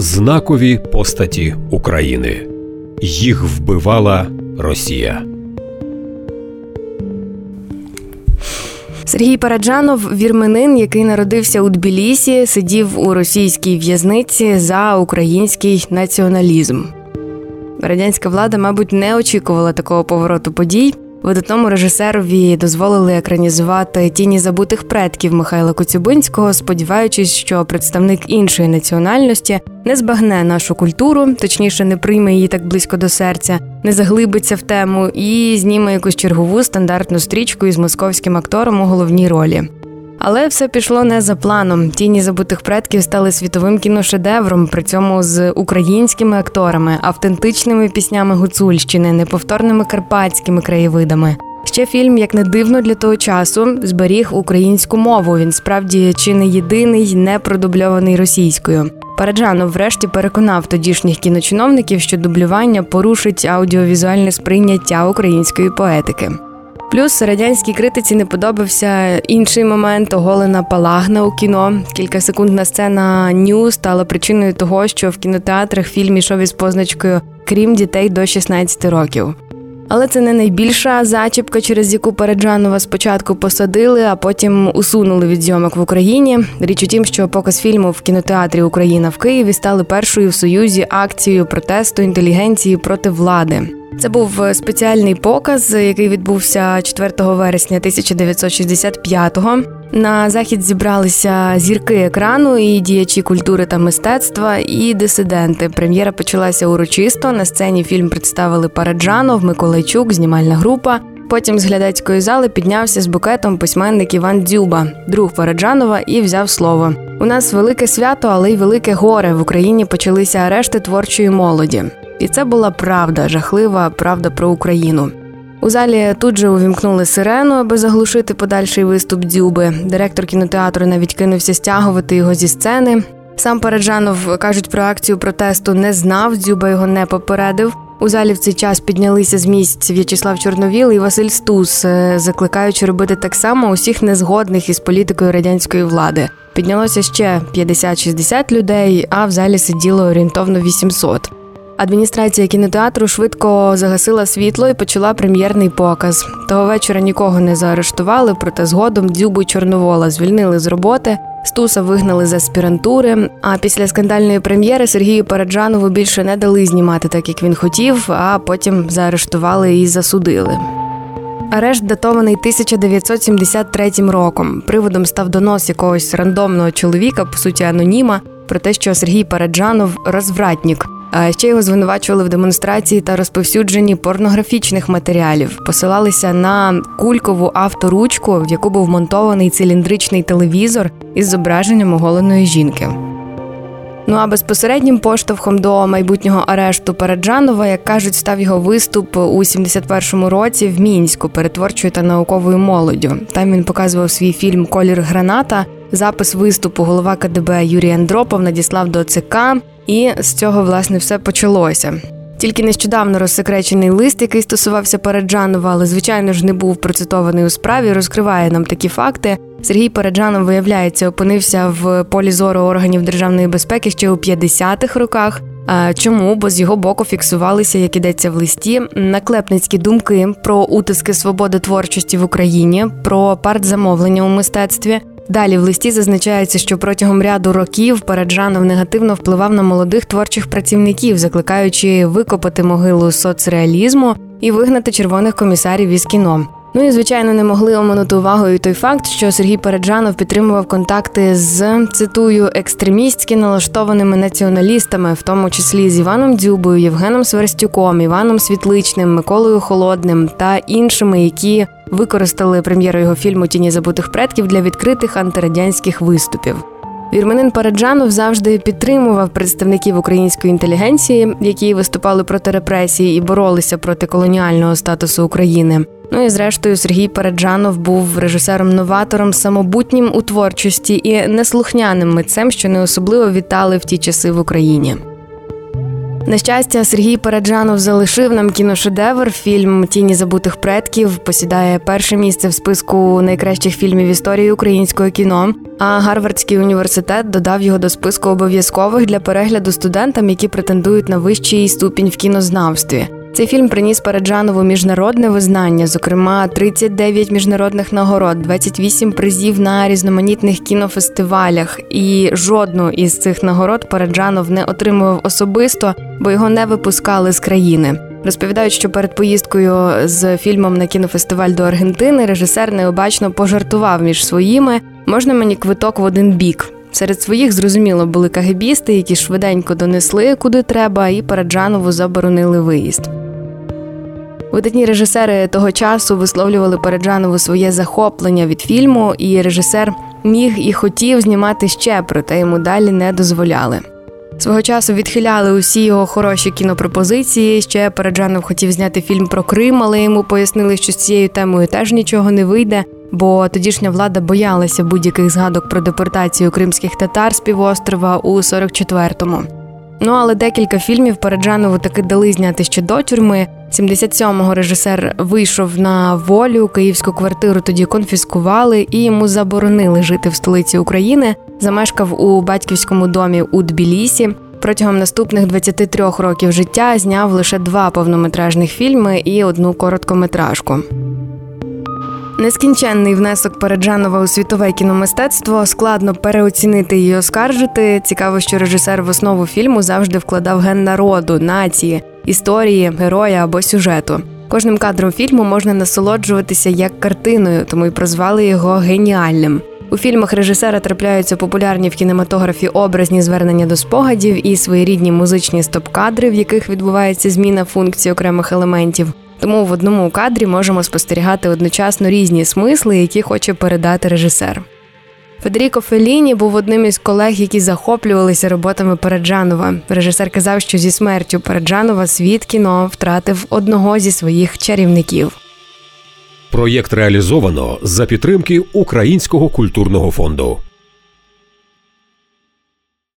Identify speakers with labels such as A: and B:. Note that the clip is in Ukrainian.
A: знакові постаті України. Їх вбивала Росія.
B: Сергій Параджанов вірменин, який народився у Тбілісі, сидів у російській в'язниці за український націоналізм. Радянська влада, мабуть, не очікувала такого повороту подій. Видатному режисерові дозволили екранізувати тіні забутих предків Михайла Коцюбинського, сподіваючись, що представник іншої національності не збагне нашу культуру, точніше, не прийме її так близько до серця, не заглибиться в тему і зніме якусь чергову стандартну стрічку із московським актором у головній ролі. Але все пішло не за планом. Тіні забутих предків стали світовим кіношедевром, при цьому з українськими акторами, автентичними піснями гуцульщини, неповторними карпатськими краєвидами. Ще фільм, як не дивно для того часу, зберіг українську мову. Він справді чи не єдиний, не продубльований російською. Параджанов врешті переконав тодішніх кіночиновників, що дублювання порушить аудіовізуальне сприйняття української поетики. Плюс радянській критиці не подобався інший момент оголена палагна у кіно. Кількасекундна сцена ню стала причиною того, що в кінотеатрах фільм ішов із позначкою крім дітей до 16 років. Але це не найбільша зачіпка, через яку Переджанова спочатку посадили, а потім усунули від зйомок в Україні. Річ у тім, що показ фільму в кінотеатрі Україна в Києві стали першою в союзі акцією протесту інтелігенції проти влади. Це був е, спеціальний показ, який відбувся 4 вересня 1965-го. На захід зібралися зірки екрану і діячі культури та мистецтва, і дисиденти. Прем'єра почалася урочисто. На сцені фільм представили Параджанов, Миколайчук, знімальна група. Потім з глядацької зали піднявся з букетом письменник Іван Дзюба, друг Параджанова, і взяв слово. У нас велике свято, але й велике горе. В Україні почалися арешти творчої молоді. І це була правда, жахлива правда про Україну. У залі тут же увімкнули сирену, аби заглушити подальший виступ дзюби. Директор кінотеатру навіть кинувся стягувати його зі сцени. Сам Параджанов кажуть про акцію протесту не знав, дзюба його не попередив. У залі в цей час піднялися з місць В'ячеслав Чорновіл і Василь Стус, е, закликаючи робити так само усіх незгодних із політикою радянської влади. Піднялося ще 50-60 людей, а в залі сиділо орієнтовно 800. Адміністрація кінотеатру швидко загасила світло і почала прем'єрний показ. Того вечора нікого не заарештували, проте згодом дзюбу Чорновола звільнили з роботи. Стуса вигнали з аспірантури. А після скандальної прем'єри Сергію Параджанову більше не дали знімати так, як він хотів, а потім заарештували і засудили. Арешт датований 1973 роком. Приводом став донос якогось рандомного чоловіка, по суті, аноніма, про те, що Сергій Параджанов розвратник. А ще його звинувачували в демонстрації та розповсюдженні порнографічних матеріалів, посилалися на кулькову авторучку, в яку був монтований циліндричний телевізор із зображенням оголеної жінки. Ну а безпосереднім поштовхом до майбутнього арешту Параджанова, як кажуть, став його виступ у 71-му році в мінську перетворчою та науковою молоддю. Там він показував свій фільм Колір граната. Запис виступу голова КДБ Юрій Андропов надіслав до ЦК. І з цього власне все почалося. Тільки нещодавно розсекречений лист, який стосувався Параджанова, але звичайно ж не був процитований у справі, розкриває нам такі факти. Сергій Параджанов, виявляється, опинився в полі зору органів державної безпеки ще у 50-х роках. Чому? Бо з його боку фіксувалися, як ідеться в листі, наклепницькі думки про утиски свободи творчості в Україні, про партзамовлення у мистецтві, Далі в листі зазначається, що протягом ряду років Параджанов негативно впливав на молодих творчих працівників, закликаючи викопати могилу соцреалізму і вигнати червоних комісарів із кіно. Ну і звичайно не могли оминути увагою той факт, що Сергій Переджанов підтримував контакти з цитую екстремістськи налаштованими націоналістами, в тому числі з Іваном Дзюбою, Євгеном Сверстюком, Іваном Світличним, Миколою Холодним та іншими, які використали прем'єру його фільму Тіні забутих предків для відкритих антирадянських виступів. Вірменин Параджанов завжди підтримував представників української інтелігенції, які виступали проти репресій і боролися проти колоніального статусу України. Ну і зрештою Сергій Параджанов був режисером-новатором, самобутнім у творчості і неслухняним митцем, що не особливо вітали в ті часи в Україні. На щастя, Сергій Параджанов залишив нам кіношедевр. Фільм Тіні забутих предків посідає перше місце в списку найкращих фільмів історії українського кіно. А Гарвардський університет додав його до списку обов'язкових для перегляду студентам, які претендують на вищий ступінь в кінознавстві. Цей фільм приніс Параджанову міжнародне визнання, зокрема 39 міжнародних нагород, 28 призів на різноманітних кінофестивалях. І жодну із цих нагород Параджанов не отримував особисто, бо його не випускали з країни. Розповідають, що перед поїздкою з фільмом на кінофестиваль до Аргентини режисер необачно пожартував між своїми. Можна мені квиток в один бік. Серед своїх зрозуміло були кагебісти, які швиденько донесли куди треба, і Параджанову заборонили виїзд. Видатні режисери того часу висловлювали Параджанову своє захоплення від фільму, і режисер міг і хотів знімати ще, проте йому далі не дозволяли. Свого часу відхиляли усі його хороші кінопропозиції. Ще Параджанов хотів зняти фільм про Крим, але йому пояснили, що з цією темою теж нічого не вийде, бо тодішня влада боялася будь-яких згадок про депортацію кримських татар з півострова у 44-му. Ну але декілька фільмів Параджанову таки дали зняти ще до тюрми. 77-го режисер вийшов на волю. Київську квартиру тоді конфіскували і йому заборонили жити в столиці України. Замешкав у батьківському домі у Тбілісі. Протягом наступних 23 років життя зняв лише два повнометражних фільми і одну короткометражку. Нескінченний внесок Переджанова у світове кіномистецтво складно переоцінити і оскаржити. Цікаво, що режисер в основу фільму завжди вкладав ген народу, нації, історії, героя або сюжету. Кожним кадром фільму можна насолоджуватися як картиною, тому й прозвали його геніальним. У фільмах режисера трапляються популярні в кінематографі образні звернення до спогадів і своєрідні музичні стоп-кадри, в яких відбувається зміна функцій окремих елементів. Тому в одному кадрі можемо спостерігати одночасно різні смисли, які хоче передати режисер. Федеріко Феліні був одним із колег, які захоплювалися роботами Параджанова. Режисер казав, що зі смертю Параджанова світ кіно втратив одного зі своїх чарівників.
A: Проєкт реалізовано за підтримки Українського культурного фонду.